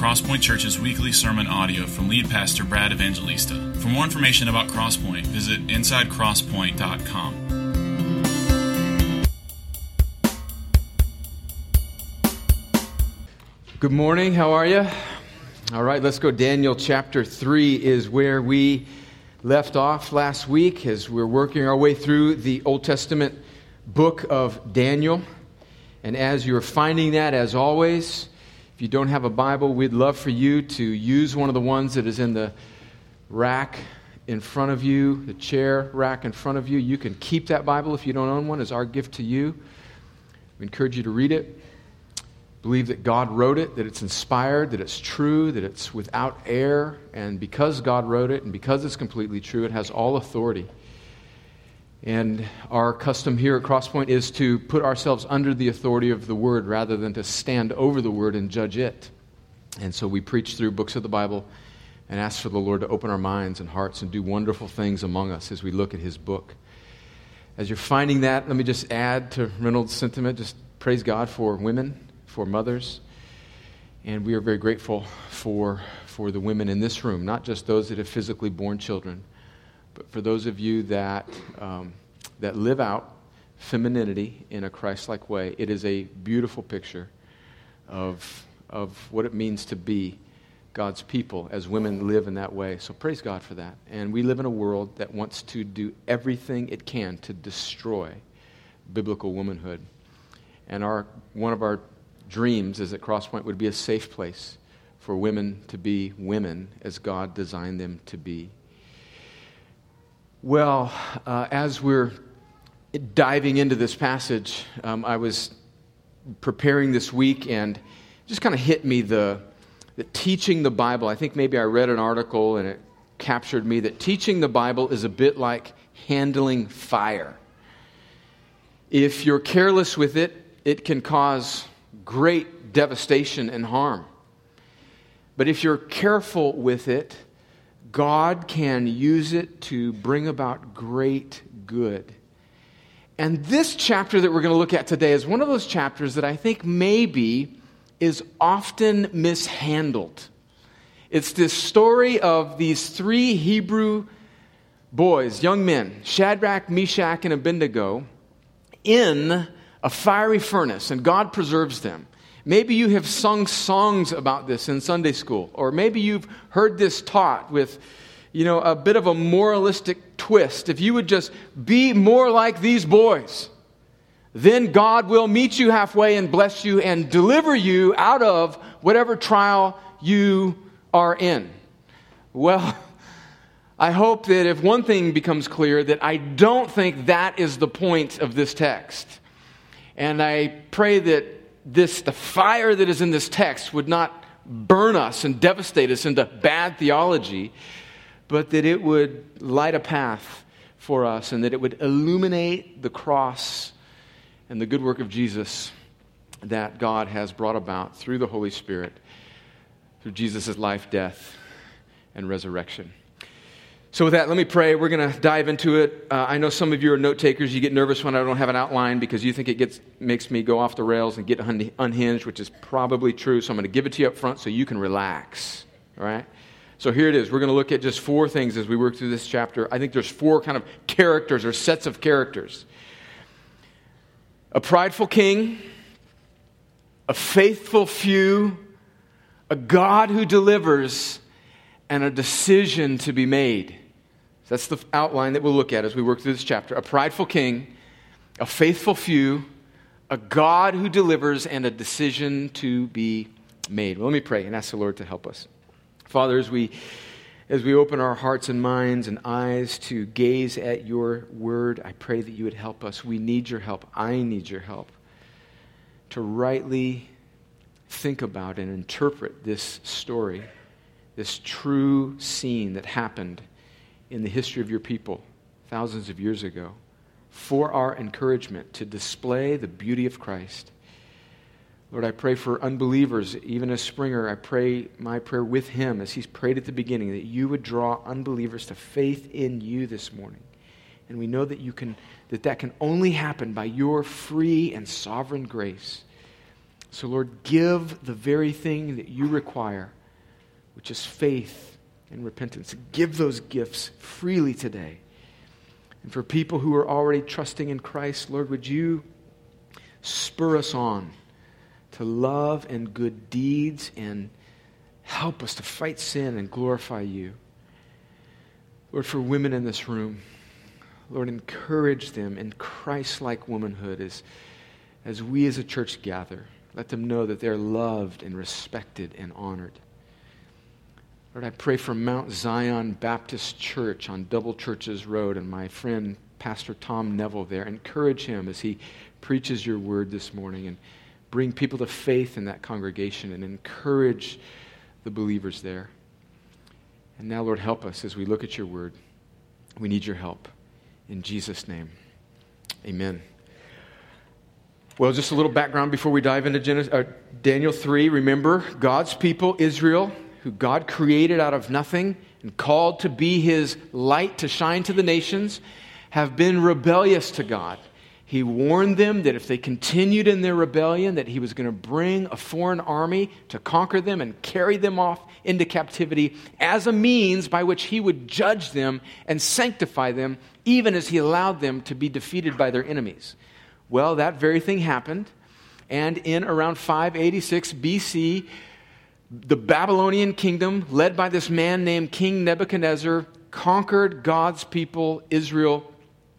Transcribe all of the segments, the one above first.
Crosspoint Church's weekly sermon audio from lead pastor Brad Evangelista. For more information about Crosspoint, visit insidecrosspoint.com. Good morning. How are you? All right, let's go. Daniel chapter 3 is where we left off last week as we're working our way through the Old Testament book of Daniel. And as you're finding that, as always, if you don't have a Bible, we'd love for you to use one of the ones that is in the rack in front of you, the chair rack in front of you. You can keep that Bible if you don't own one, as our gift to you. We encourage you to read it. Believe that God wrote it, that it's inspired, that it's true, that it's without error. And because God wrote it and because it's completely true, it has all authority. And our custom here at Crosspoint is to put ourselves under the authority of the Word rather than to stand over the Word and judge it. And so we preach through books of the Bible and ask for the Lord to open our minds and hearts and do wonderful things among us as we look at His book. As you're finding that, let me just add to Reynolds' sentiment just praise God for women, for mothers. And we are very grateful for, for the women in this room, not just those that have physically born children but for those of you that, um, that live out femininity in a Christ like way, it is a beautiful picture of, of what it means to be God's people as women live in that way. So praise God for that. And we live in a world that wants to do everything it can to destroy biblical womanhood. And our, one of our dreams is that Crosspoint would be a safe place for women to be women as God designed them to be. Well, uh, as we're diving into this passage, um, I was preparing this week and just kind of hit me the, the teaching the Bible. I think maybe I read an article and it captured me that teaching the Bible is a bit like handling fire. If you're careless with it, it can cause great devastation and harm. But if you're careful with it, God can use it to bring about great good. And this chapter that we're going to look at today is one of those chapters that I think maybe is often mishandled. It's this story of these three Hebrew boys, young men, Shadrach, Meshach, and Abednego, in a fiery furnace, and God preserves them. Maybe you have sung songs about this in Sunday school, or maybe you've heard this taught with, you know, a bit of a moralistic twist. If you would just be more like these boys, then God will meet you halfway and bless you and deliver you out of whatever trial you are in. Well, I hope that if one thing becomes clear, that I don't think that is the point of this text. And I pray that this, the fire that is in this text would not burn us and devastate us into bad theology, but that it would light a path for us and that it would illuminate the cross and the good work of Jesus that God has brought about through the Holy Spirit, through Jesus' life, death, and resurrection. So, with that, let me pray. We're going to dive into it. Uh, I know some of you are note takers. You get nervous when I don't have an outline because you think it gets, makes me go off the rails and get unhinged, which is probably true. So, I'm going to give it to you up front so you can relax. All right? So, here it is. We're going to look at just four things as we work through this chapter. I think there's four kind of characters or sets of characters a prideful king, a faithful few, a God who delivers, and a decision to be made. That's the outline that we'll look at as we work through this chapter. A prideful king, a faithful few, a God who delivers, and a decision to be made. Well, let me pray and ask the Lord to help us. Father, as we as we open our hearts and minds and eyes to gaze at your word, I pray that you would help us. We need your help. I need your help to rightly think about and interpret this story, this true scene that happened in the history of your people thousands of years ago for our encouragement to display the beauty of Christ. Lord, I pray for unbelievers, even as Springer, I pray my prayer with him as he's prayed at the beginning that you would draw unbelievers to faith in you this morning. And we know that you can that that can only happen by your free and sovereign grace. So, Lord, give the very thing that you require, which is faith and repentance. Give those gifts freely today. And for people who are already trusting in Christ, Lord, would you spur us on to love and good deeds and help us to fight sin and glorify you. Lord, for women in this room, Lord, encourage them in Christ like womanhood as, as we as a church gather. Let them know that they're loved and respected and honored. Lord, I pray for Mount Zion Baptist Church on Double Churches Road and my friend Pastor Tom Neville there. Encourage him as he preaches your word this morning and bring people to faith in that congregation and encourage the believers there. And now, Lord, help us as we look at your word. We need your help. In Jesus' name, amen. Well, just a little background before we dive into Genesis, uh, Daniel 3. Remember, God's people, Israel, who God created out of nothing and called to be his light to shine to the nations, have been rebellious to God. He warned them that if they continued in their rebellion, that he was going to bring a foreign army to conquer them and carry them off into captivity as a means by which he would judge them and sanctify them, even as he allowed them to be defeated by their enemies. Well, that very thing happened. And in around 586 BC, the Babylonian kingdom, led by this man named King Nebuchadnezzar, conquered God's people, Israel,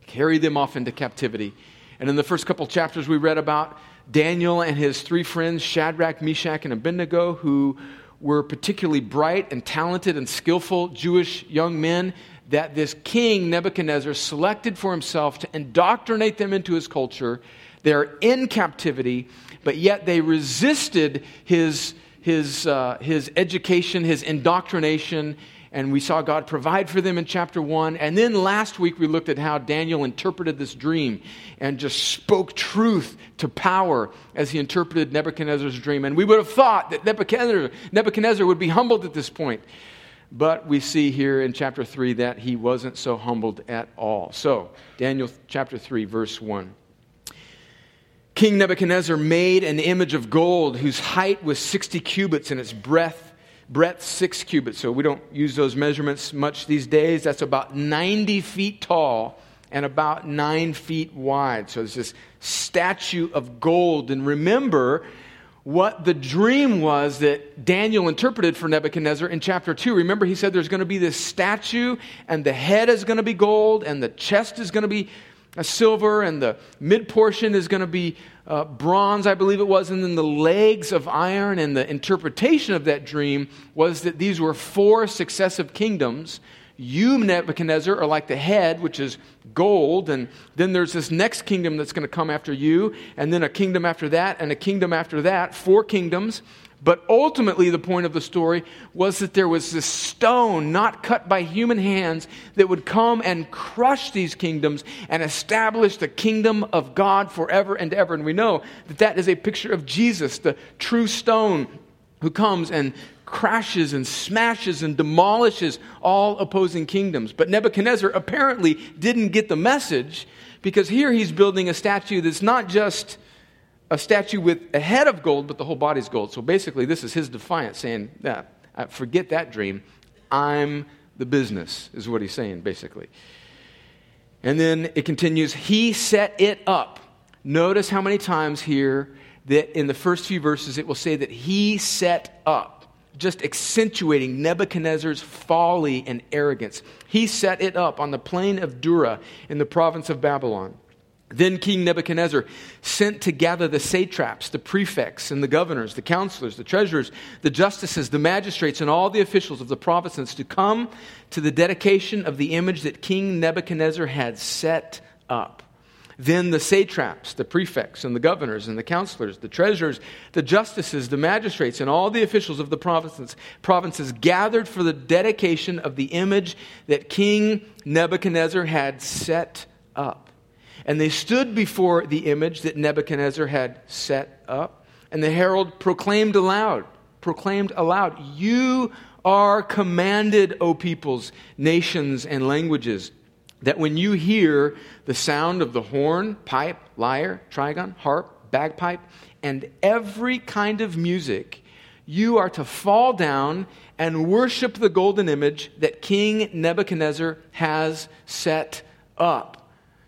carried them off into captivity. And in the first couple chapters, we read about Daniel and his three friends, Shadrach, Meshach, and Abednego, who were particularly bright and talented and skillful Jewish young men that this king, Nebuchadnezzar, selected for himself to indoctrinate them into his culture. They're in captivity, but yet they resisted his, his, uh, his education, his indoctrination, and we saw God provide for them in chapter 1. And then last week we looked at how Daniel interpreted this dream and just spoke truth to power as he interpreted Nebuchadnezzar's dream. And we would have thought that Nebuchadnezzar, Nebuchadnezzar would be humbled at this point. But we see here in chapter 3 that he wasn't so humbled at all. So, Daniel chapter 3, verse 1. King Nebuchadnezzar made an image of gold whose height was 60 cubits and its breadth breadth six cubits, so we don't use those measurements much these days. That's about 90 feet tall and about nine feet wide. So it's this statue of gold. And remember what the dream was that Daniel interpreted for Nebuchadnezzar in chapter 2. Remember, he said there's going to be this statue, and the head is going to be gold, and the chest is going to be silver, and the mid portion is going to be uh, bronze, I believe it was, and then the legs of iron. And the interpretation of that dream was that these were four successive kingdoms. You, Nebuchadnezzar, are like the head, which is gold, and then there's this next kingdom that's going to come after you, and then a kingdom after that, and a kingdom after that, four kingdoms. But ultimately, the point of the story was that there was this stone not cut by human hands that would come and crush these kingdoms and establish the kingdom of God forever and ever. And we know that that is a picture of Jesus, the true stone who comes and crashes and smashes and demolishes all opposing kingdoms. But Nebuchadnezzar apparently didn't get the message because here he's building a statue that's not just a statue with a head of gold, but the whole body's gold. So basically, this is his defiance saying, yeah, forget that dream. I'm the business, is what he's saying, basically. And then it continues, he set it up. Notice how many times here that in the first few verses it will say that he set up, just accentuating Nebuchadnezzar's folly and arrogance. He set it up on the plain of Dura in the province of Babylon. Then King Nebuchadnezzar sent to gather the satraps, the prefects, and the governors, the counselors, the treasurers, the justices, the magistrates, and all the officials of the provinces to come to the dedication of the image that King Nebuchadnezzar had set up. Then the satraps, the prefects, and the governors, and the counselors, the treasurers, the justices, the magistrates, and all the officials of the provinces, provinces gathered for the dedication of the image that King Nebuchadnezzar had set up. And they stood before the image that Nebuchadnezzar had set up. And the herald proclaimed aloud, proclaimed aloud, You are commanded, O peoples, nations, and languages, that when you hear the sound of the horn, pipe, lyre, trigon, harp, bagpipe, and every kind of music, you are to fall down and worship the golden image that King Nebuchadnezzar has set up.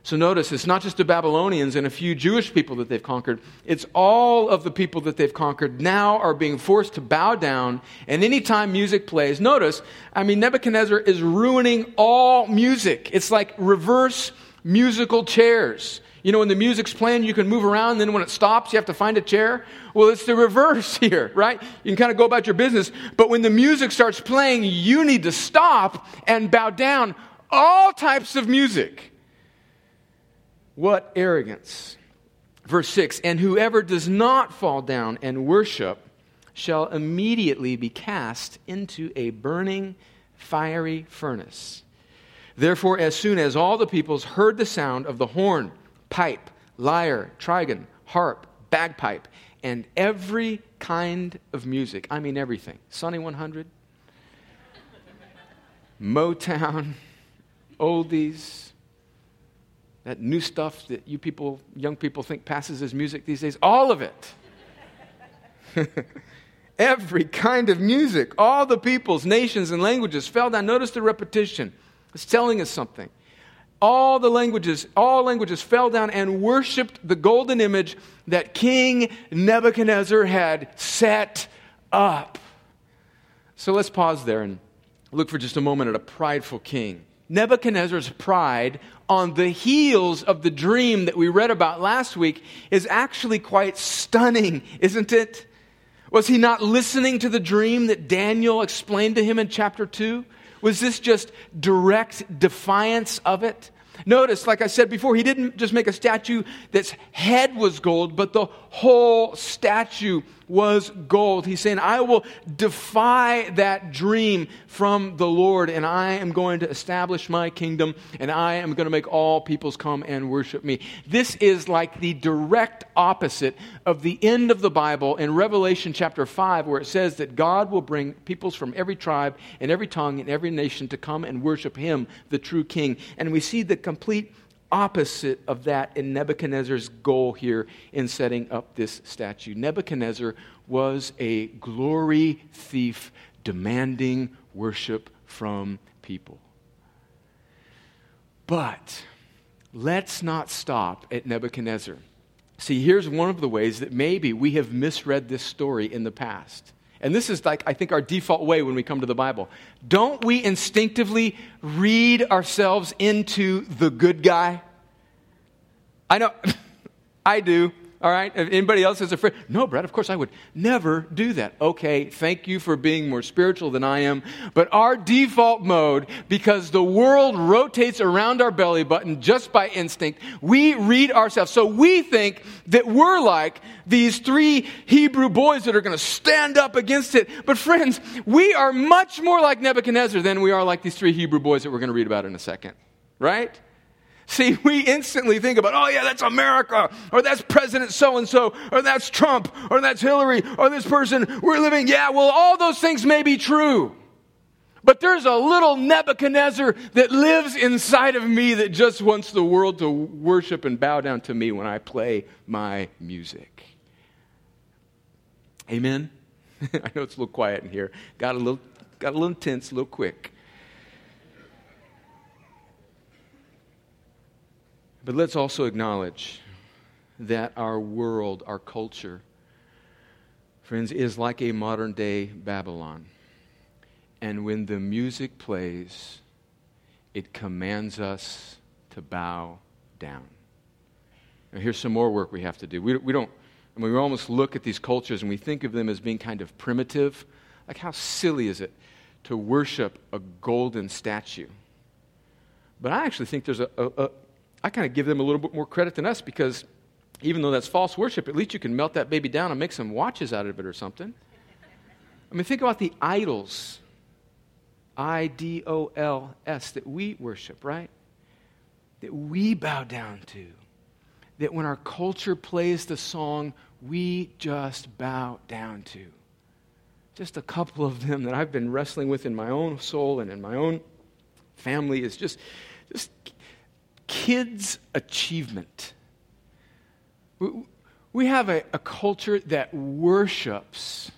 So notice, it's not just the Babylonians and a few Jewish people that they've conquered. It's all of the people that they've conquered now are being forced to bow down. And anytime music plays, notice, I mean, Nebuchadnezzar is ruining all music. It's like reverse musical chairs. You know, when the music's playing, you can move around, then when it stops, you have to find a chair. Well, it's the reverse here, right? You can kind of go about your business, but when the music starts playing, you need to stop and bow down all types of music. What arrogance. Verse 6 And whoever does not fall down and worship shall immediately be cast into a burning, fiery furnace. Therefore, as soon as all the peoples heard the sound of the horn, pipe, lyre, trigon, harp, bagpipe, and every kind of music, I mean everything, Sunny 100, Motown, oldies, that new stuff that you people, young people think passes as music these days, all of it. Every kind of music, all the peoples, nations, and languages fell down. Notice the repetition. It's telling us something. All the languages, all languages fell down and worshiped the golden image that King Nebuchadnezzar had set up. So let's pause there and look for just a moment at a prideful king. Nebuchadnezzar's pride on the heels of the dream that we read about last week is actually quite stunning, isn't it? Was he not listening to the dream that Daniel explained to him in chapter 2? Was this just direct defiance of it? Notice, like I said before, he didn't just make a statue that's head was gold, but the whole statue was gold. He's saying, I will defy that dream from the Lord, and I am going to establish my kingdom, and I am going to make all peoples come and worship me. This is like the direct opposite of the end of the Bible in Revelation chapter 5, where it says that God will bring peoples from every tribe and every tongue and every nation to come and worship him, the true king. And we see the complete opposite of that in Nebuchadnezzar's goal here in setting up this statue. Nebuchadnezzar was a glory thief demanding worship from people. But let's not stop at Nebuchadnezzar. See, here's one of the ways that maybe we have misread this story in the past. And this is like, I think, our default way when we come to the Bible. Don't we instinctively read ourselves into the good guy? I know, I do. All right? If anybody else is afraid, no, Brad, of course I would never do that. Okay, thank you for being more spiritual than I am. But our default mode, because the world rotates around our belly button just by instinct, we read ourselves. So we think that we're like these three Hebrew boys that are going to stand up against it. But friends, we are much more like Nebuchadnezzar than we are like these three Hebrew boys that we're going to read about in a second. Right? See, we instantly think about, oh, yeah, that's America, or that's President so and so, or that's Trump, or that's Hillary, or this person. We're living, yeah, well, all those things may be true. But there's a little Nebuchadnezzar that lives inside of me that just wants the world to worship and bow down to me when I play my music. Amen? I know it's a little quiet in here. Got a little, got a little intense, a little quick. But let's also acknowledge that our world, our culture, friends, is like a modern day Babylon. And when the music plays, it commands us to bow down. Now, here's some more work we have to do. We, we don't, I mean, we almost look at these cultures and we think of them as being kind of primitive. Like, how silly is it to worship a golden statue? But I actually think there's a, a, I kind of give them a little bit more credit than us because even though that's false worship, at least you can melt that baby down and make some watches out of it or something. I mean, think about the idols I D O L S that we worship, right? That we bow down to. That when our culture plays the song, we just bow down to. Just a couple of them that I've been wrestling with in my own soul and in my own family is just, just kids' achievement. we have a, a culture that worships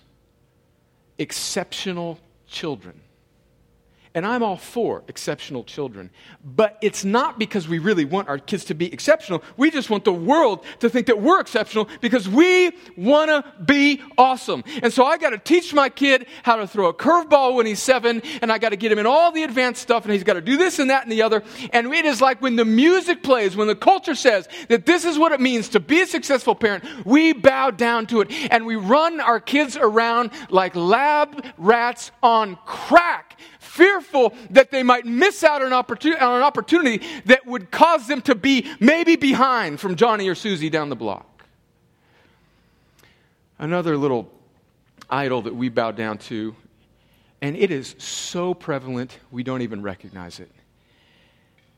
exceptional children. And I'm all for exceptional children. But it's not because we really want our kids to be exceptional. We just want the world to think that we're exceptional because we want to be awesome. And so I got to teach my kid how to throw a curveball when he's seven, and I got to get him in all the advanced stuff, and he's got to do this and that and the other. And it is like when the music plays, when the culture says that this is what it means to be a successful parent, we bow down to it. And we run our kids around like lab rats on crack fearful that they might miss out on, opportunity, on an opportunity that would cause them to be maybe behind from Johnny or Susie down the block. Another little idol that we bow down to, and it is so prevalent we don't even recognize it.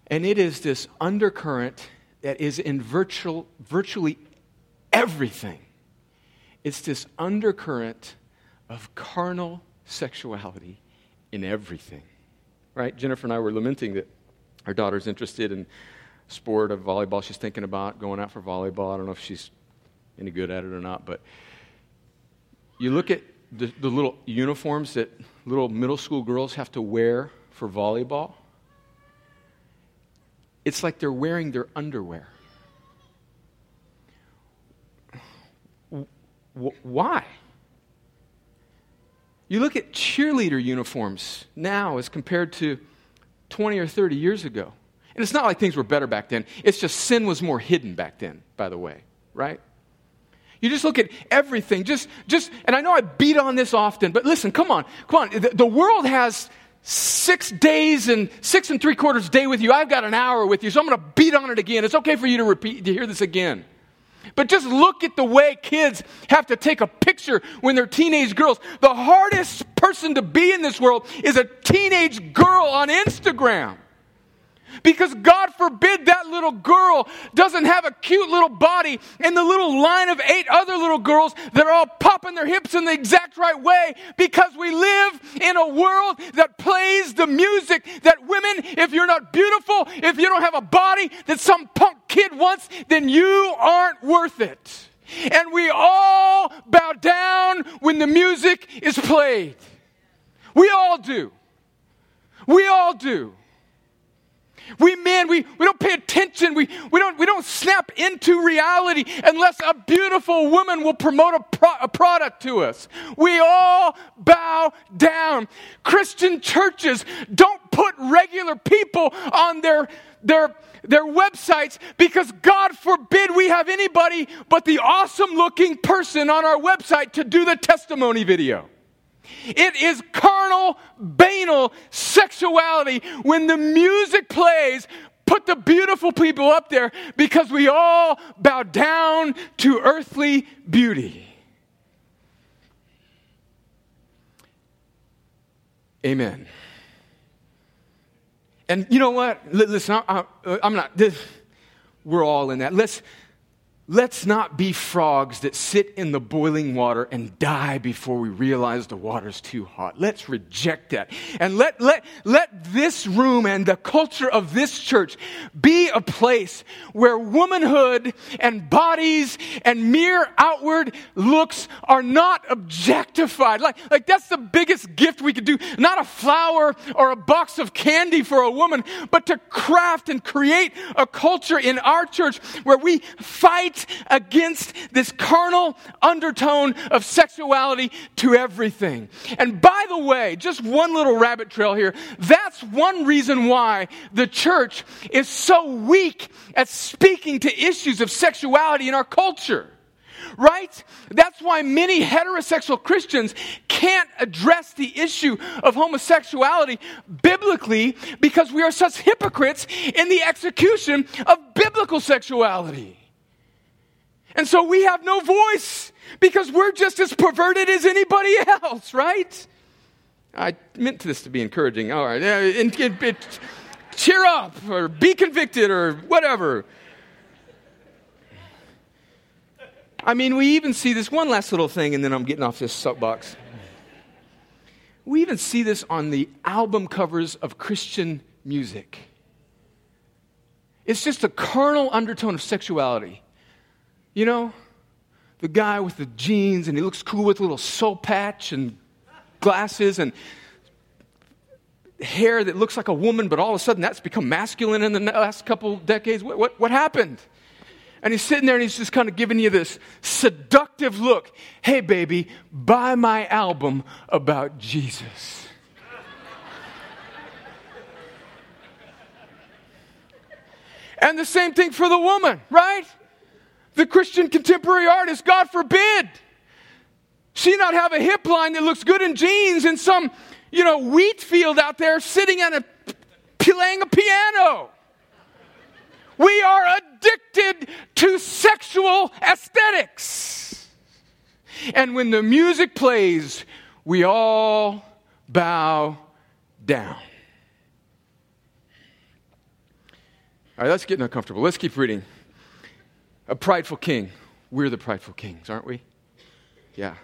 And it is this undercurrent that is in virtual, virtually everything. It's this undercurrent of carnal sexuality in everything. Right? Jennifer and I were lamenting that our daughter's interested in sport of volleyball. She's thinking about going out for volleyball. I don't know if she's any good at it or not, but you look at the, the little uniforms that little middle school girls have to wear for volleyball. It's like they're wearing their underwear. why? You look at cheerleader uniforms now as compared to 20 or 30 years ago. And it's not like things were better back then. It's just sin was more hidden back then, by the way, right? You just look at everything. Just, just, and I know I beat on this often, but listen, come on, come on. The, the world has six days and six and three quarters day with you. I've got an hour with you, so I'm going to beat on it again. It's okay for you to repeat, to hear this again. But just look at the way kids have to take a picture when they're teenage girls. The hardest person to be in this world is a teenage girl on Instagram. Because God forbid that little girl doesn't have a cute little body and the little line of eight other little girls that are all popping their hips in the exact right way because we live in a world that plays the music that women, if you're not beautiful, if you don't have a body that some punk kid wants, then you aren't worth it. And we all bow down when the music is played. We all do. We all do. We men, we, we don't pay attention. We, we, don't, we don't snap into reality unless a beautiful woman will promote a, pro, a product to us. We all bow down. Christian churches don't put regular people on their, their, their websites because God forbid we have anybody but the awesome looking person on our website to do the testimony video. It is carnal, banal sexuality. When the music plays, put the beautiful people up there because we all bow down to earthly beauty. Amen. And you know what? Listen, I'm not, This, we're all in that. Let's, Let's not be frogs that sit in the boiling water and die before we realize the water's too hot. Let's reject that. And let, let, let this room and the culture of this church be a place where womanhood and bodies and mere outward looks are not objectified. Like, like that's the biggest gift we could do. Not a flower or a box of candy for a woman, but to craft and create a culture in our church where we fight against this carnal undertone of sexuality to everything. And by the way, just one little rabbit trail here. That's one reason why the church is so weak at speaking to issues of sexuality in our culture right? That's why many heterosexual Christians can't address the issue of homosexuality biblically because we are such hypocrites in the execution of biblical sexuality. And so we have no voice because we're just as perverted as anybody else, right? I meant this to be encouraging. All right. It, it, it, cheer up or be convicted or whatever. I mean, we even see this one last little thing, and then I'm getting off this soapbox. We even see this on the album covers of Christian music. It's just a carnal undertone of sexuality. You know, the guy with the jeans, and he looks cool with a little soul patch and glasses and hair that looks like a woman, but all of a sudden that's become masculine in the last couple decades. What, what, what happened? And he's sitting there and he's just kind of giving you this seductive look. Hey, baby, buy my album about Jesus. and the same thing for the woman, right? The Christian contemporary artist, God forbid. She not have a hip line that looks good in jeans and some, you know, wheat field out there sitting on a playing a piano. We are addicted to sexual aesthetics. And when the music plays, we all bow down. All right, let's get uncomfortable. Let's keep reading. A prideful king. We're the prideful kings, aren't we? Yeah.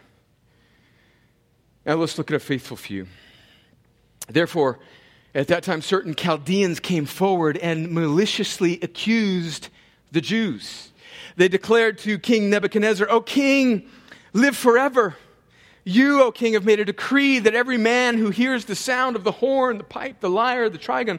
Now let's look at a faithful few. Therefore, at that time, certain Chaldeans came forward and maliciously accused the Jews. They declared to King Nebuchadnezzar, O king, live forever. You, O king, have made a decree that every man who hears the sound of the horn, the pipe, the lyre, the trigon,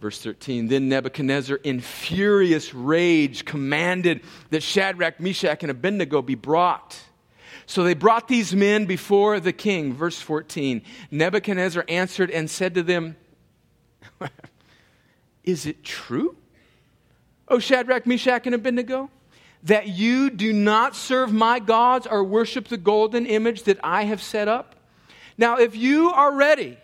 Verse 13 Then Nebuchadnezzar, in furious rage, commanded that Shadrach, Meshach, and Abednego be brought. So they brought these men before the king. Verse 14 Nebuchadnezzar answered and said to them, Is it true, O Shadrach, Meshach, and Abednego, that you do not serve my gods or worship the golden image that I have set up? Now, if you are ready,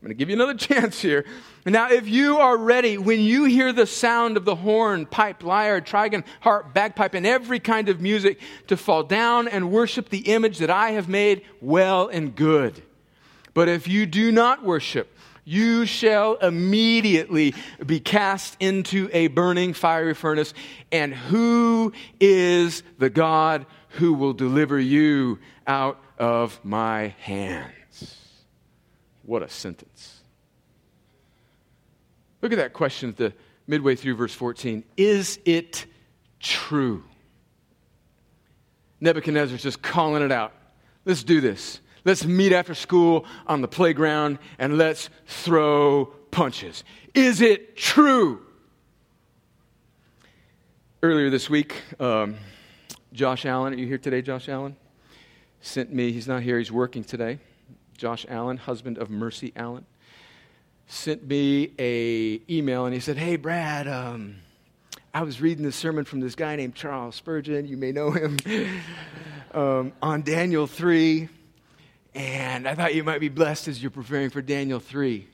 I'm going to give you another chance here. Now, if you are ready, when you hear the sound of the horn, pipe, lyre, trigon, harp, bagpipe, and every kind of music, to fall down and worship the image that I have made, well and good. But if you do not worship, you shall immediately be cast into a burning fiery furnace. And who is the God who will deliver you out of my hands? What a sentence. Look at that question at the midway through verse 14. Is it true? Nebuchadnezzar's just calling it out. Let's do this. Let's meet after school on the playground and let's throw punches. Is it true? Earlier this week, um, Josh Allen, are you here today, Josh Allen? Sent me, he's not here, he's working today. Josh Allen, husband of Mercy Allen, sent me a email and he said, Hey, Brad, um, I was reading the sermon from this guy named Charles Spurgeon. You may know him. um, on Daniel 3. And I thought you might be blessed as you're preparing for Daniel 3.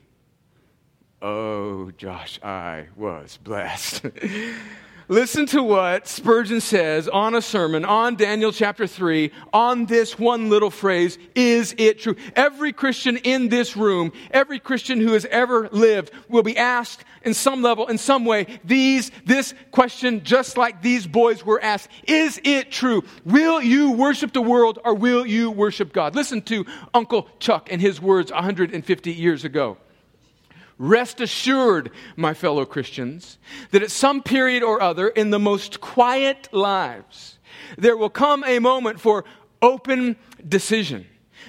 Oh, Josh, I was blessed. Listen to what Spurgeon says on a sermon on Daniel chapter 3 on this one little phrase, is it true? Every Christian in this room, every Christian who has ever lived will be asked in some level, in some way, these, this question, just like these boys were asked, is it true? Will you worship the world or will you worship God? Listen to Uncle Chuck and his words 150 years ago. Rest assured, my fellow Christians, that at some period or other in the most quiet lives, there will come a moment for open decision.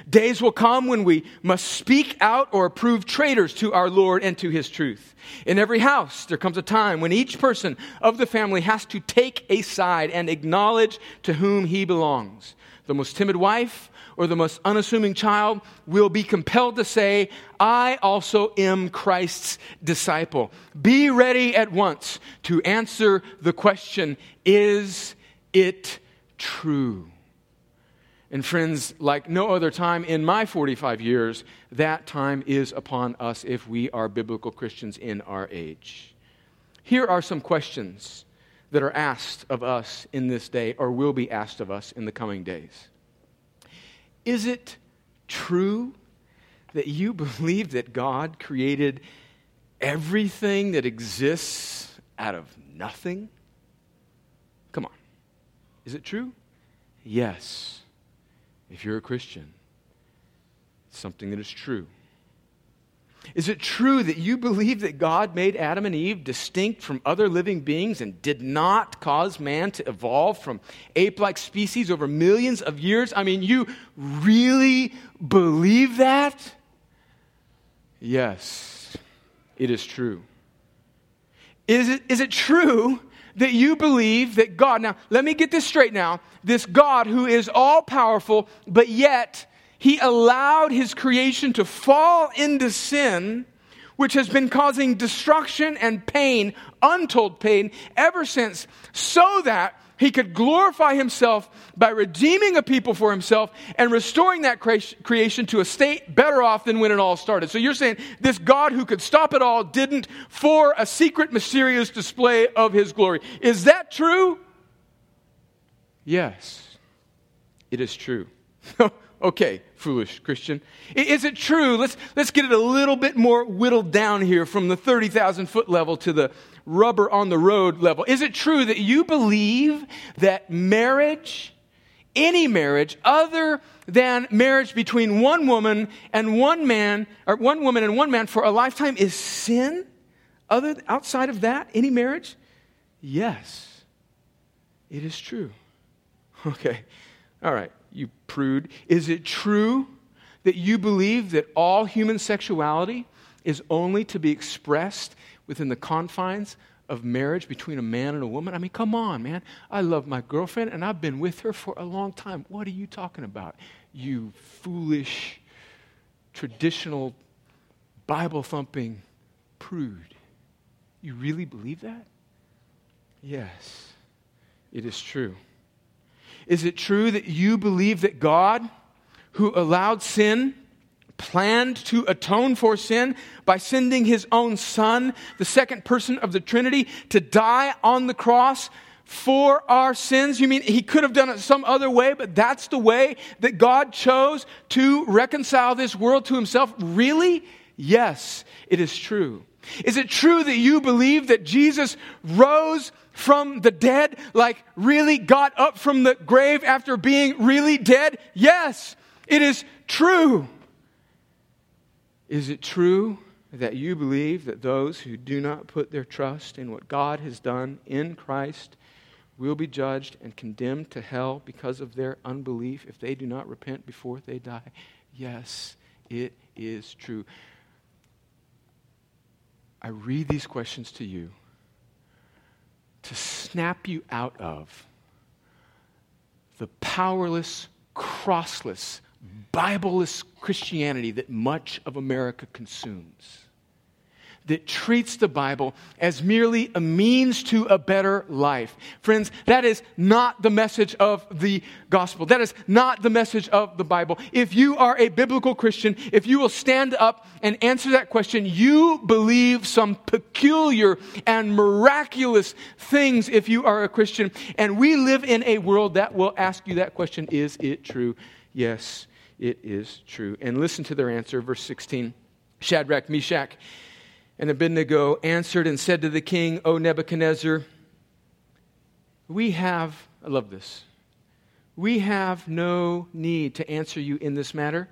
Days will come when we must speak out or prove traitors to our Lord and to His truth. In every house, there comes a time when each person of the family has to take a side and acknowledge to whom he belongs. The most timid wife or the most unassuming child will be compelled to say, I also am Christ's disciple. Be ready at once to answer the question, Is it true? And friends, like no other time in my 45 years, that time is upon us if we are biblical Christians in our age. Here are some questions that are asked of us in this day or will be asked of us in the coming days. Is it true that you believe that God created everything that exists out of nothing? Come on. Is it true? Yes. If you're a Christian, it's something that is true. Is it true that you believe that God made Adam and Eve distinct from other living beings and did not cause man to evolve from ape like species over millions of years? I mean, you really believe that? Yes, it is true. Is it, is it true that you believe that God, now let me get this straight now, this God who is all powerful, but yet he allowed his creation to fall into sin, which has been causing destruction and pain, untold pain, ever since, so that he could glorify himself by redeeming a people for himself and restoring that creation to a state better off than when it all started. So you're saying this God who could stop it all didn't for a secret, mysterious display of his glory. Is that true? Yes, it is true. okay, foolish Christian. Is it true? Let's, let's get it a little bit more whittled down here from the 30,000 foot level to the rubber on the road level. Is it true that you believe that marriage, any marriage other than marriage between one woman and one man, or one woman and one man for a lifetime is sin? Other, outside of that, any marriage? Yes, it is true. Okay, all right you prude. Is it true that you believe that all human sexuality is only to be expressed within the confines of marriage between a man and a woman? I mean, come on, man. I love my girlfriend and I've been with her for a long time. What are you talking about? You foolish, traditional, Bible thumping prude. You really believe that? Yes, it is true. Is it true that you believe that God, who allowed sin, planned to atone for sin by sending his own Son, the second person of the Trinity, to die on the cross for our sins? You mean he could have done it some other way, but that's the way that God chose to reconcile this world to himself? Really? Yes, it is true. Is it true that you believe that Jesus rose from the dead, like really got up from the grave after being really dead? Yes, it is true. Is it true that you believe that those who do not put their trust in what God has done in Christ will be judged and condemned to hell because of their unbelief if they do not repent before they die? Yes, it is true. I read these questions to you to snap you out of the powerless, crossless, Bibleless Christianity that much of America consumes that treats the Bible as merely a means to a better life. Friends, that is not the message of the gospel. That is not the message of the Bible. If you are a biblical Christian, if you will stand up and answer that question, you believe some peculiar and miraculous things if you are a Christian. And we live in a world that will ask you that question Is it true? Yes, it is true. And listen to their answer, verse 16 Shadrach, Meshach, and Abednego answered and said to the king, O Nebuchadnezzar, we have, I love this, we have no need to answer you in this matter.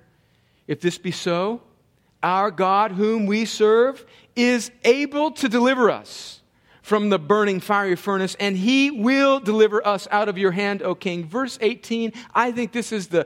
If this be so, our God, whom we serve, is able to deliver us from the burning fiery furnace, and he will deliver us out of your hand, O king. Verse 18, I think this is the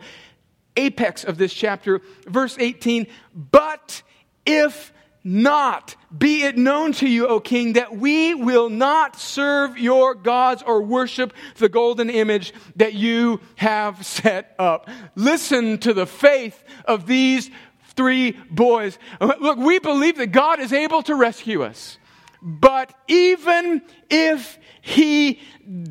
apex of this chapter. Verse 18, but if not be it known to you, O king, that we will not serve your gods or worship the golden image that you have set up. Listen to the faith of these three boys. Look, we believe that God is able to rescue us. But even if he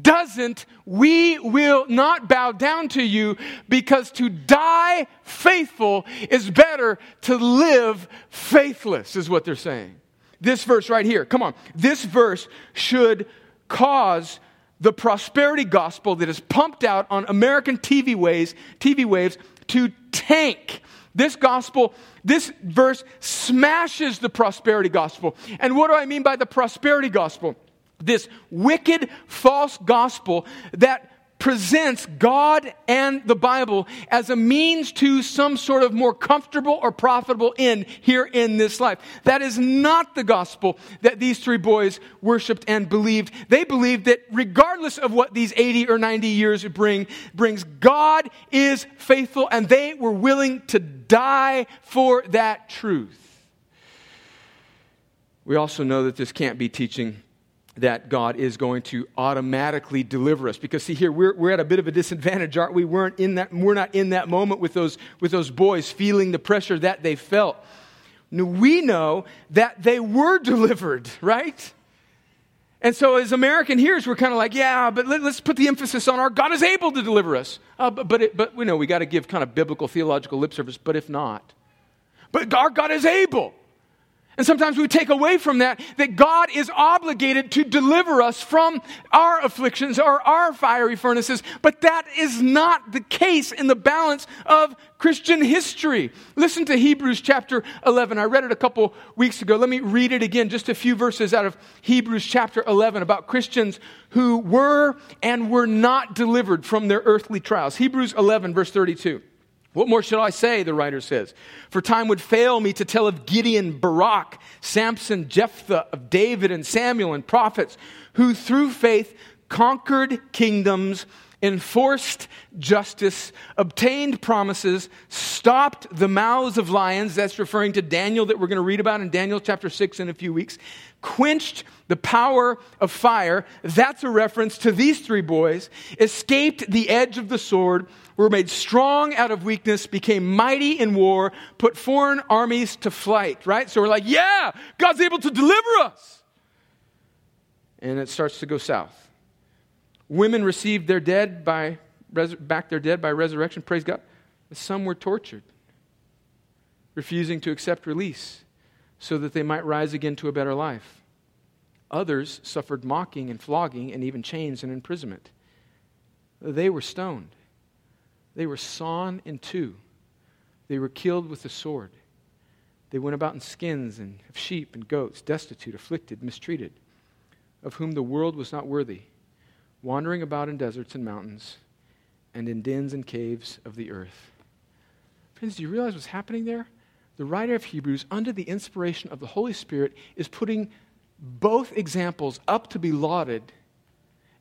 doesn't, we will not bow down to you because to die faithful is better to live faithless, is what they're saying. This verse right here, come on. This verse should cause the prosperity gospel that is pumped out on American TV waves, TV waves to tank. This gospel, this verse smashes the prosperity gospel. And what do I mean by the prosperity gospel? This wicked, false gospel that presents God and the Bible as a means to some sort of more comfortable or profitable end here in this life. That is not the gospel that these three boys worshiped and believed. They believed that regardless of what these 80 or 90 years bring, brings, God is faithful and they were willing to die for that truth. We also know that this can't be teaching that God is going to automatically deliver us. Because see here, we're, we're at a bit of a disadvantage, aren't we? Weren't in that, we're not in that moment with those, with those boys feeling the pressure that they felt. we know that they were delivered, right? And so, as American hearers, we're kind of like, yeah, but let, us put the emphasis on our God is able to deliver us. Uh, but, but, it, but know we got to give kind of biblical theological lip service, but if not, but our God is able. And sometimes we take away from that that God is obligated to deliver us from our afflictions or our fiery furnaces, but that is not the case in the balance of Christian history. Listen to Hebrews chapter 11. I read it a couple weeks ago. Let me read it again, just a few verses out of Hebrews chapter 11 about Christians who were and were not delivered from their earthly trials. Hebrews 11, verse 32. What more shall I say, the writer says? For time would fail me to tell of Gideon, Barak, Samson, Jephthah, of David and Samuel and prophets, who through faith conquered kingdoms, enforced justice, obtained promises, stopped the mouths of lions. That's referring to Daniel that we're going to read about in Daniel chapter 6 in a few weeks. Quenched the power of fire. That's a reference to these three boys. Escaped the edge of the sword were made strong out of weakness, became mighty in war, put foreign armies to flight, right? So we're like, yeah, God's able to deliver us. And it starts to go south. Women received their dead by, back their dead by resurrection, praise God. Some were tortured, refusing to accept release so that they might rise again to a better life. Others suffered mocking and flogging and even chains and imprisonment. They were stoned. They were sawn in two. They were killed with the sword. They went about in skins and of sheep and goats, destitute, afflicted, mistreated, of whom the world was not worthy, wandering about in deserts and mountains and in dens and caves of the earth. Friends, do you realize what's happening there? The writer of Hebrews, under the inspiration of the Holy Spirit, is putting both examples up to be lauded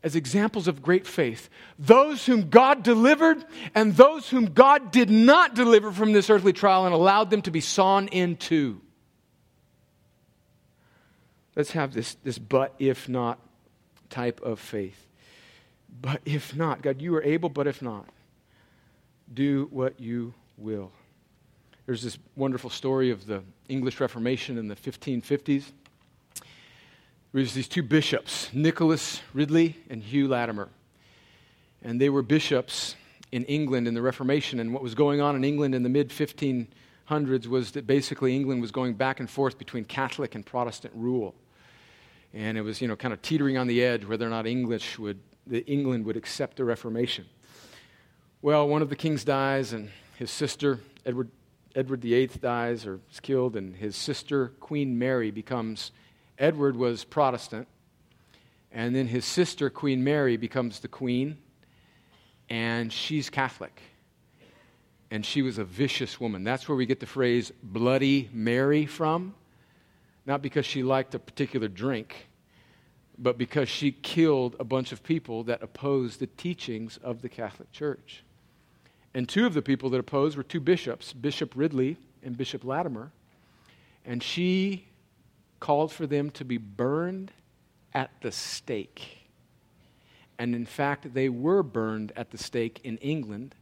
as examples of great faith. Those whom God delivered and those whom God did not deliver from this earthly trial and allowed them to be sawn in two. Let's have this, this but if not type of faith. But if not, God, you are able, but if not, do what you will. There's this wonderful story of the English Reformation in the 1550s. There was these two bishops, Nicholas Ridley and Hugh Latimer. And they were bishops in England in the Reformation. And what was going on in England in the mid 1500s was that basically England was going back and forth between Catholic and Protestant rule. And it was, you know, kind of teetering on the edge whether or not English would, the England would accept the Reformation. Well, one of the kings dies, and his sister, Edward, Edward VIII, dies or is killed, and his sister, Queen Mary, becomes Edward was Protestant, and then his sister, Queen Mary, becomes the queen, and she's Catholic. And she was a vicious woman. That's where we get the phrase Bloody Mary from. Not because she liked a particular drink, but because she killed a bunch of people that opposed the teachings of the Catholic Church. And two of the people that opposed were two bishops, Bishop Ridley and Bishop Latimer. And she called for them to be burned at the stake. And in fact, they were burned at the stake in England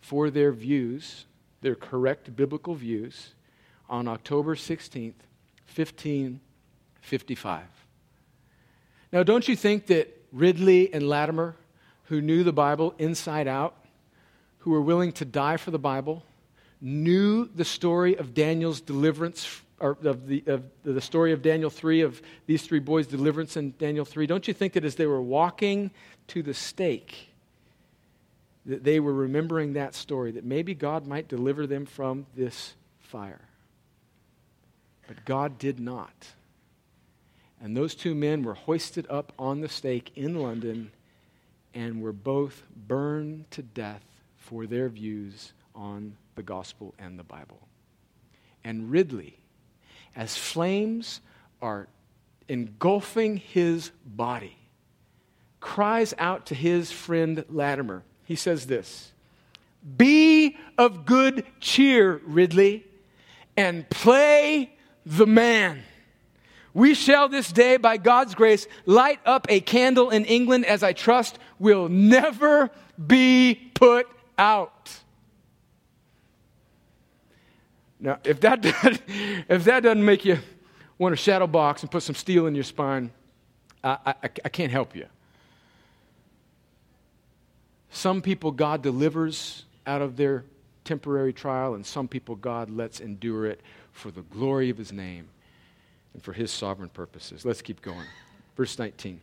for their views, their correct biblical views, on October 16th, 1555. Now, don't you think that Ridley and Latimer, who knew the Bible inside out, who were willing to die for the Bible, knew the story of Daniel's deliverance or of the, of the story of Daniel 3, of these three boys' deliverance in Daniel 3, don't you think that as they were walking to the stake, that they were remembering that story, that maybe God might deliver them from this fire. But God did not. And those two men were hoisted up on the stake in London and were both burned to death for their views on the gospel and the Bible. And Ridley, as flames are engulfing his body, cries out to his friend Latimer. He says this Be of good cheer, Ridley, and play the man. We shall this day, by God's grace, light up a candle in England as I trust will never be put out. Now, if that, if that doesn't make you want a shadow box and put some steel in your spine, I, I, I can't help you. Some people God delivers out of their temporary trial, and some people God lets endure it for the glory of his name and for his sovereign purposes. Let's keep going. Verse 19.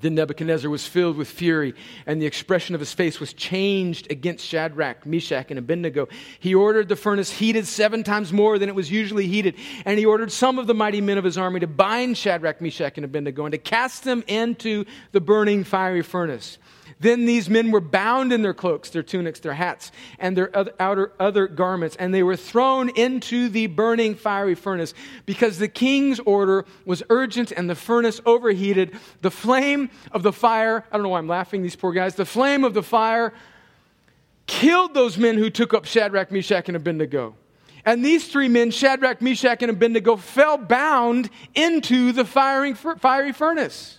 Then Nebuchadnezzar was filled with fury, and the expression of his face was changed against Shadrach, Meshach, and Abednego. He ordered the furnace heated seven times more than it was usually heated, and he ordered some of the mighty men of his army to bind Shadrach, Meshach, and Abednego and to cast them into the burning fiery furnace. Then these men were bound in their cloaks, their tunics, their hats, and their other, outer, other garments, and they were thrown into the burning fiery furnace because the king's order was urgent and the furnace overheated. The flame of the fire, I don't know why I'm laughing, these poor guys, the flame of the fire killed those men who took up Shadrach, Meshach, and Abednego. And these three men, Shadrach, Meshach, and Abednego, fell bound into the firing, fiery furnace.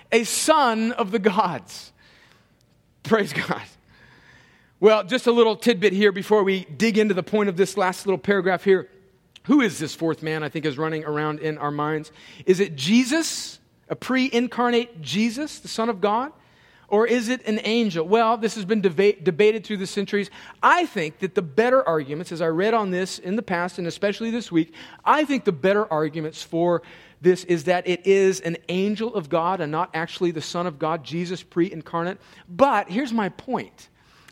a son of the gods. Praise God. Well, just a little tidbit here before we dig into the point of this last little paragraph here. Who is this fourth man I think is running around in our minds? Is it Jesus, a pre incarnate Jesus, the Son of God? Or is it an angel? Well, this has been deba- debated through the centuries. I think that the better arguments, as I read on this in the past and especially this week, I think the better arguments for this is that it is an angel of God and not actually the Son of God, Jesus pre incarnate. But here's my point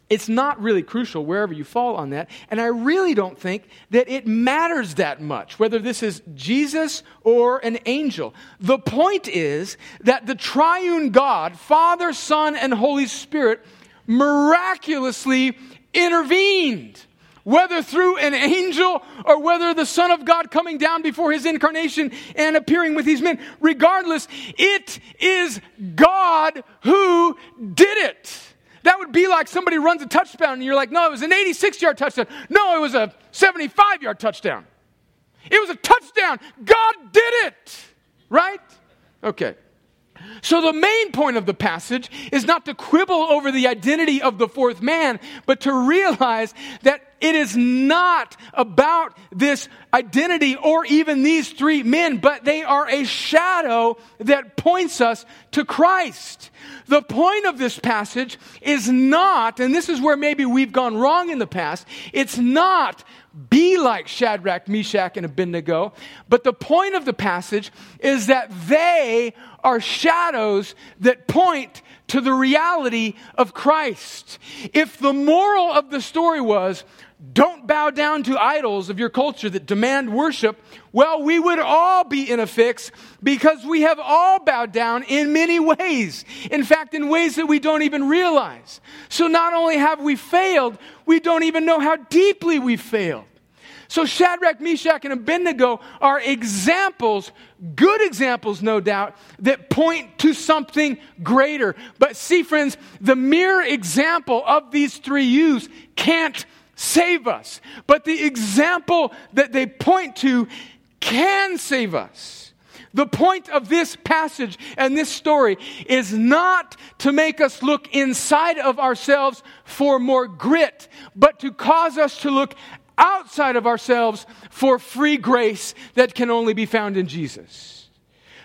it's not really crucial wherever you fall on that. And I really don't think that it matters that much whether this is Jesus or an angel. The point is that the triune God, Father, Son, and Holy Spirit, miraculously intervened whether through an angel or whether the Son of God coming down before his incarnation and appearing with these men, regardless, it is God who did it. That would be like somebody runs a touchdown and you're like, no, it was an 86 yard touchdown. No, it was a 75 yard touchdown. It was a touchdown. God did it. Right? Okay. So, the main point of the passage is not to quibble over the identity of the fourth man, but to realize that it is not about this identity or even these three men, but they are a shadow that points us to Christ. The point of this passage is not, and this is where maybe we've gone wrong in the past, it's not be like Shadrach, Meshach, and Abednego. But the point of the passage is that they are shadows that point to the reality of Christ. If the moral of the story was, don't bow down to idols of your culture that demand worship, well, we would all be in a fix because we have all bowed down in many ways. In fact, in ways that we don't even realize. So not only have we failed, we don't even know how deeply we failed. So Shadrach, Meshach, and Abednego are examples, good examples, no doubt, that point to something greater. But see, friends, the mere example of these three youths can't save us. But the example that they point to can save us. The point of this passage and this story is not to make us look inside of ourselves for more grit, but to cause us to look outside of ourselves for free grace that can only be found in Jesus.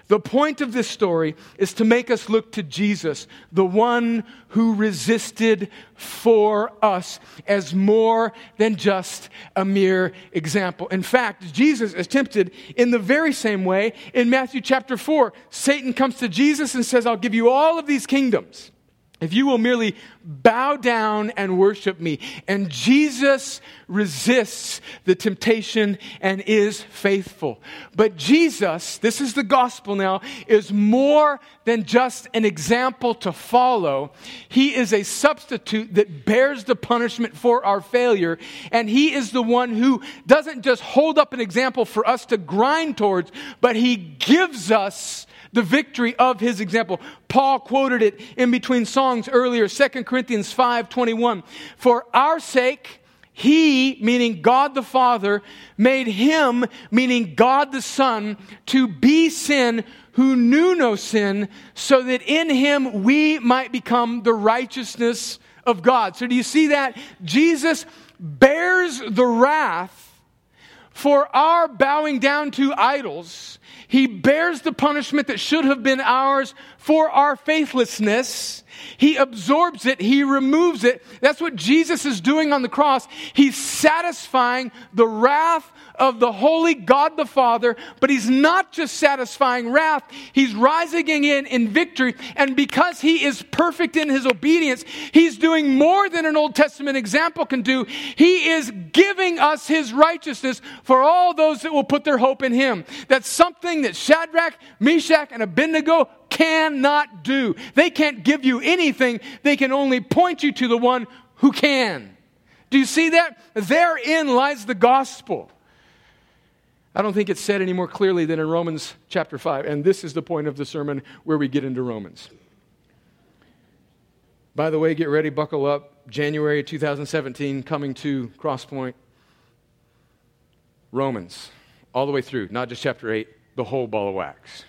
The point of this story is to make us look to Jesus, the one who resisted for us, as more than just a mere example. In fact, Jesus is tempted in the very same way in Matthew chapter 4. Satan comes to Jesus and says, I'll give you all of these kingdoms if you will merely bow down and worship me. And Jesus resists the temptation and is faithful. But Jesus, this is the gospel now, is more than just an example to follow. He is a substitute that bears the punishment for our failure. And He is the one who doesn't just hold up an example for us to grind towards, but He gives us the victory of his example. Paul quoted it in between songs earlier, 2 Corinthians 5 21. For our sake, he, meaning God the Father, made him, meaning God the Son, to be sin who knew no sin, so that in him we might become the righteousness of God. So do you see that? Jesus bears the wrath for our bowing down to idols he bears the punishment that should have been ours for our faithlessness. He absorbs it. He removes it. That's what Jesus is doing on the cross. He's satisfying the wrath of the holy God the Father, but he's not just satisfying wrath, he's rising in in victory. And because he is perfect in his obedience, he's doing more than an Old Testament example can do. He is giving us his righteousness for all those that will put their hope in him. That's something that Shadrach, Meshach, and Abednego cannot do. They can't give you anything, they can only point you to the one who can. Do you see that? Therein lies the gospel. I don't think it's said any more clearly than in Romans chapter 5. And this is the point of the sermon where we get into Romans. By the way, get ready, buckle up. January 2017, coming to Crosspoint. Romans, all the way through, not just chapter 8, the whole ball of wax.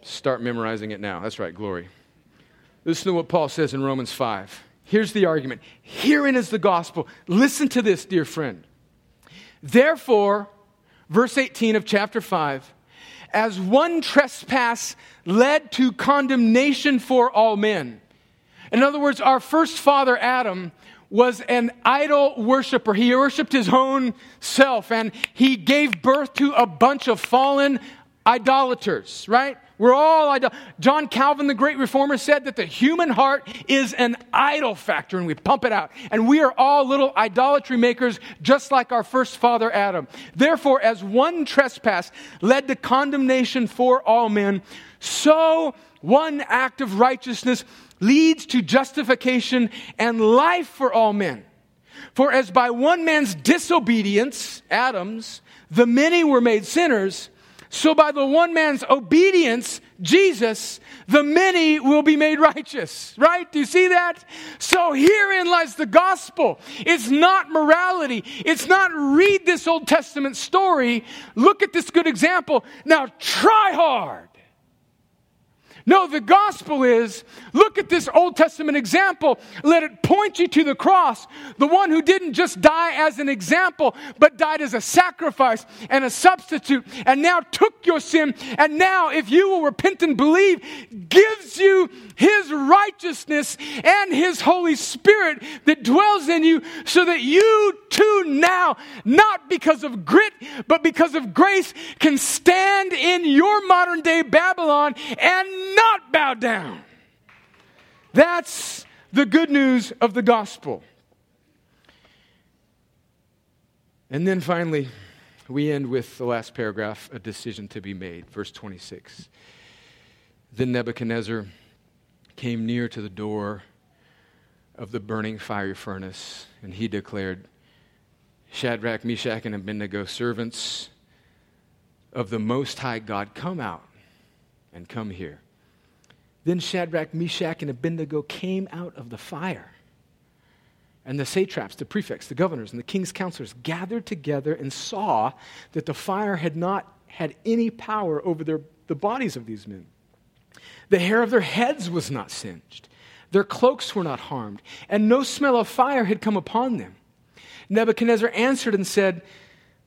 Start memorizing it now. That's right, glory. Listen to what Paul says in Romans 5. Here's the argument. Herein is the gospel. Listen to this, dear friend. Therefore, verse 18 of chapter 5 as one trespass led to condemnation for all men. In other words, our first father, Adam, was an idol worshiper. He worshiped his own self and he gave birth to a bunch of fallen idolaters, right? We're all idol. John Calvin, the great reformer, said that the human heart is an idol factor and we pump it out. And we are all little idolatry makers, just like our first father Adam. Therefore, as one trespass led to condemnation for all men, so one act of righteousness leads to justification and life for all men. For as by one man's disobedience, Adam's, the many were made sinners, so by the one man's obedience, Jesus, the many will be made righteous. Right? Do you see that? So herein lies the gospel. It's not morality. It's not read this Old Testament story. Look at this good example. Now try hard. No, the gospel is look at this Old Testament example. Let it point you to the cross. The one who didn't just die as an example, but died as a sacrifice and a substitute, and now took your sin. And now, if you will repent and believe, gives you his righteousness and his Holy Spirit that dwells in you, so that you too now, not because of grit, but because of grace, can stand in your modern day Babylon and not bow down. That's the good news of the gospel. And then finally, we end with the last paragraph a decision to be made. Verse 26. Then Nebuchadnezzar came near to the door of the burning fiery furnace, and he declared, Shadrach, Meshach, and Abednego, servants of the Most High God, come out and come here. Then Shadrach, Meshach, and Abednego came out of the fire. And the satraps, the prefects, the governors, and the king's counselors gathered together and saw that the fire had not had any power over their, the bodies of these men. The hair of their heads was not singed, their cloaks were not harmed, and no smell of fire had come upon them. Nebuchadnezzar answered and said,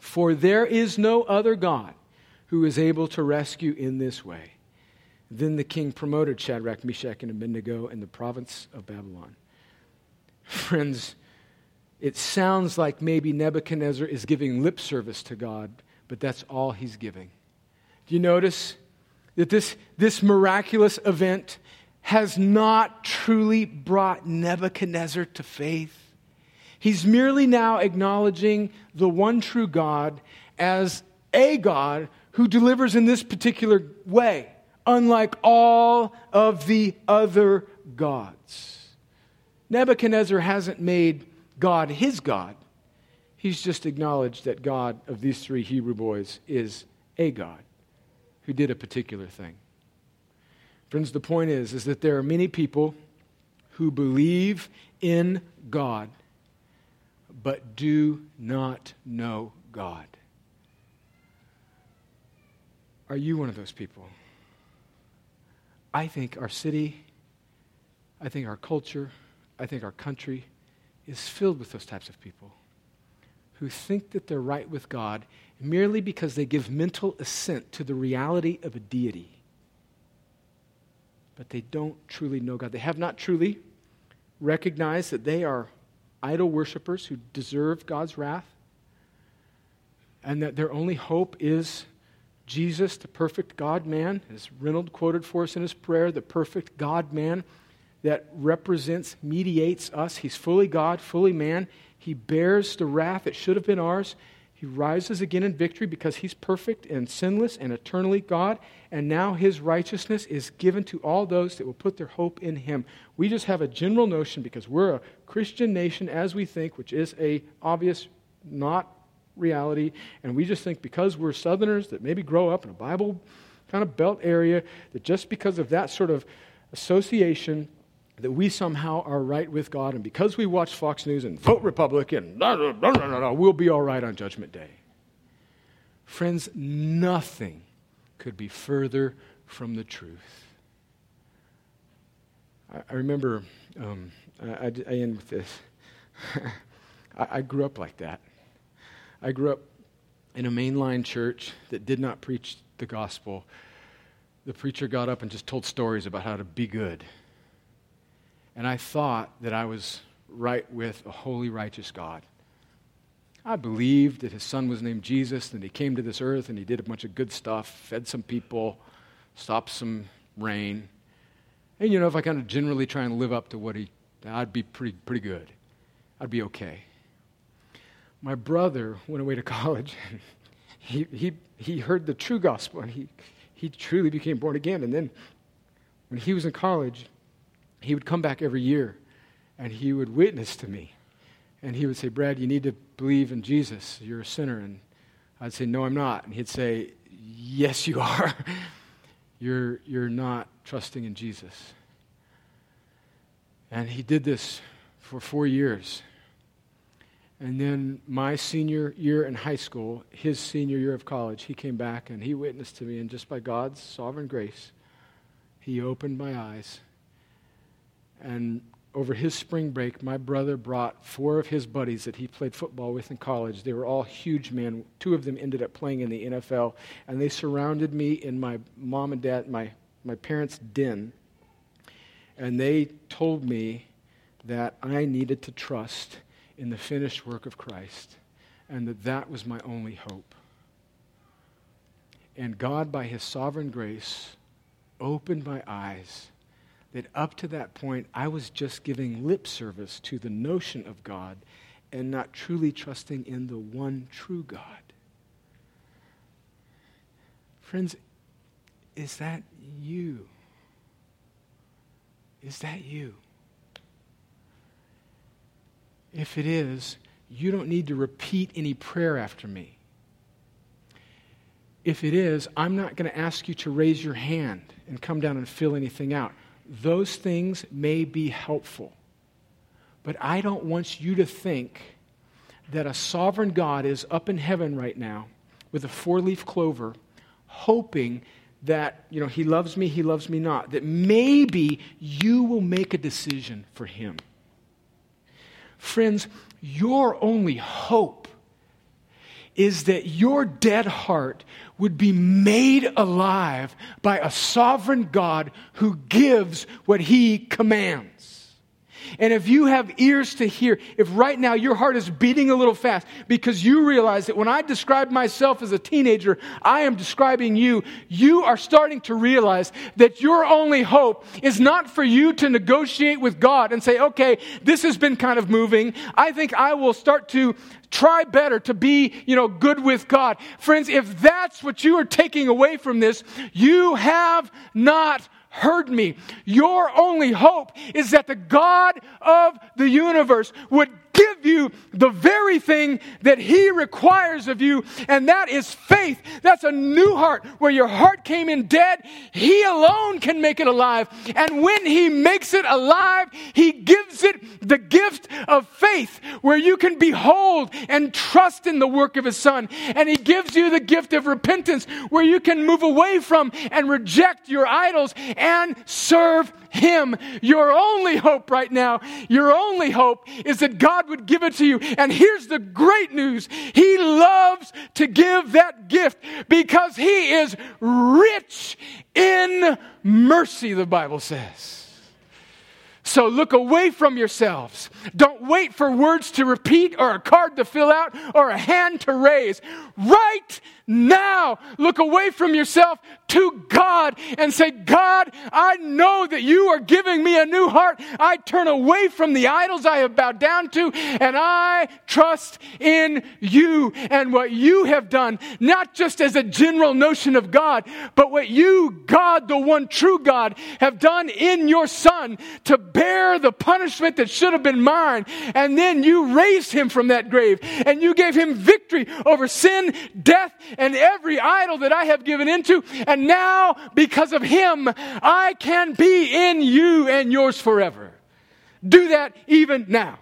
For there is no other God who is able to rescue in this way. Then the king promoted Shadrach, Meshach, and Abednego in the province of Babylon. Friends, it sounds like maybe Nebuchadnezzar is giving lip service to God, but that's all he's giving. Do you notice that this, this miraculous event has not truly brought Nebuchadnezzar to faith? He's merely now acknowledging the one true God as a God who delivers in this particular way, unlike all of the other gods. Nebuchadnezzar hasn't made God his God. He's just acknowledged that God of these three Hebrew boys is a God who did a particular thing. Friends, the point is, is that there are many people who believe in God but do not know God. Are you one of those people? I think our city, I think our culture, I think our country is filled with those types of people who think that they're right with God merely because they give mental assent to the reality of a deity. But they don't truly know God. They have not truly recognized that they are idol worshippers who deserve God's wrath, and that their only hope is Jesus, the perfect God man, as Reynold quoted for us in his prayer, the perfect God man that represents, mediates us. He's fully God, fully man. He bears the wrath that should have been ours. He rises again in victory because he's perfect and sinless and eternally God. And now his righteousness is given to all those that will put their hope in him. We just have a general notion because we're a Christian nation as we think, which is a obvious not reality. And we just think because we're Southerners that maybe grow up in a Bible kind of belt area, that just because of that sort of association, that we somehow are right with God, and because we watch Fox News and vote Republican, blah, blah, blah, we'll be all right on Judgment Day. Friends, nothing could be further from the truth. I, I remember, um, I, I, I, end with this. I grew up like that. I grew up in a mainline church that did not preach the gospel. The preacher got up and just told stories about how to be good and I thought that I was right with a holy, righteous God. I believed that his son was named Jesus, and he came to this earth and he did a bunch of good stuff, fed some people, stopped some rain. And you know, if I kind of generally try and live up to what he, I'd be pretty, pretty good. I'd be okay. My brother went away to college. he, he, he heard the true gospel and he, he truly became born again. And then when he was in college, he would come back every year and he would witness to me. And he would say, Brad, you need to believe in Jesus. You're a sinner. And I'd say, No, I'm not. And he'd say, Yes, you are. you're, you're not trusting in Jesus. And he did this for four years. And then my senior year in high school, his senior year of college, he came back and he witnessed to me. And just by God's sovereign grace, he opened my eyes and over his spring break, my brother brought four of his buddies that he played football with in college. They were all huge men. Two of them ended up playing in the NFL. And they surrounded me in my mom and dad, my, my parents' den. And they told me that I needed to trust in the finished work of Christ and that that was my only hope. And God, by his sovereign grace, opened my eyes that up to that point, I was just giving lip service to the notion of God and not truly trusting in the one true God. Friends, is that you? Is that you? If it is, you don't need to repeat any prayer after me. If it is, I'm not going to ask you to raise your hand and come down and fill anything out. Those things may be helpful. But I don't want you to think that a sovereign God is up in heaven right now with a four leaf clover, hoping that, you know, he loves me, he loves me not, that maybe you will make a decision for him. Friends, your only hope is that your dead heart would be made alive by a sovereign God who gives what he commands. And if you have ears to hear, if right now your heart is beating a little fast because you realize that when I describe myself as a teenager, I am describing you, you are starting to realize that your only hope is not for you to negotiate with God and say, okay, this has been kind of moving. I think I will start to try better to be, you know, good with God. Friends, if that's what you are taking away from this, you have not heard me. Your only hope is that the God of the universe would give you the very thing that He requires of you, and that is faith. That's a new heart where your heart came in dead. He alone can make it alive. And when He makes it alive, He gives it the gift of faith where you can behold and trust in the work of His Son. And He gives you the gift of repentance where you can move away from and reject your idols and serve him. Your only hope right now, your only hope is that God would give it to you. And here's the great news He loves to give that gift because He is rich in mercy, the Bible says. So look away from yourselves. Don't wait for words to repeat or a card to fill out or a hand to raise. Right now, look away from yourself to God and say, God, I know that you are giving me a new heart. I turn away from the idols I have bowed down to and I trust in you and what you have done, not just as a general notion of God, but what you, God, the one true God, have done in your Son to bear the punishment that should have been mine. And then you raised him from that grave and you gave him victory over sin, death, and every idol that I have given into. And now, because of him, I can be in you and yours forever. Do that even now.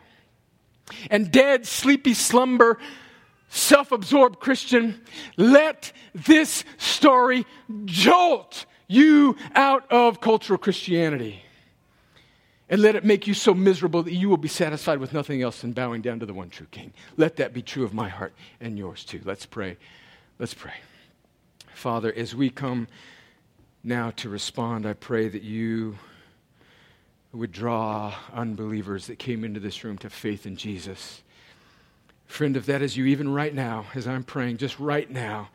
And dead, sleepy slumber, self absorbed Christian, let this story jolt you out of cultural Christianity. And let it make you so miserable that you will be satisfied with nothing else than bowing down to the one true King. Let that be true of my heart and yours too. Let's pray. Let's pray. Father, as we come now to respond, I pray that you would draw unbelievers that came into this room to faith in Jesus. Friend, if that is you, even right now, as I'm praying, just right now,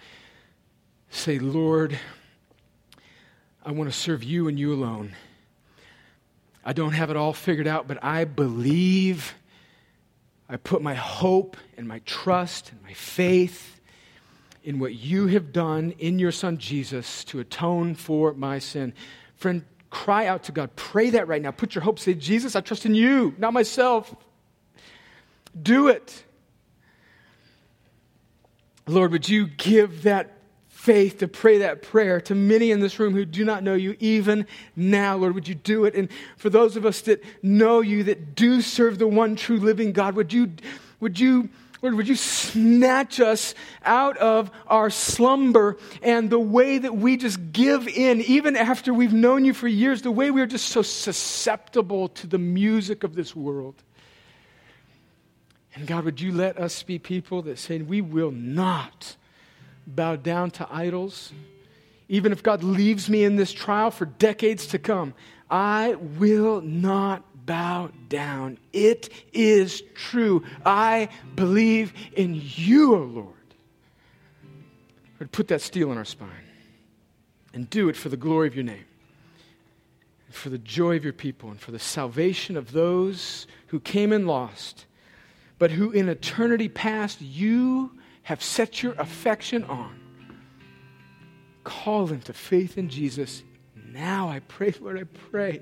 say, Lord, I want to serve you and you alone. I don't have it all figured out, but I believe. I put my hope and my trust and my faith in what you have done in your Son Jesus to atone for my sin. Friend, cry out to God. Pray that right now. Put your hope. Say, Jesus, I trust in you, not myself. Do it. Lord, would you give that faith to pray that prayer to many in this room who do not know you even now. Lord, would you do it? And for those of us that know you, that do serve the one true living God, would you, would you, Lord, would you snatch us out of our slumber and the way that we just give in, even after we've known you for years, the way we are just so susceptible to the music of this world. And God, would you let us be people that say, we will not bow down to idols, even if God leaves me in this trial for decades to come, I will not bow down. It is true. I believe in you, O Lord. Lord, put that steel in our spine and do it for the glory of your name, for the joy of your people, and for the salvation of those who came and lost, but who in eternity past you have set your affection on. call them to faith in Jesus. Now I pray, Lord, I pray.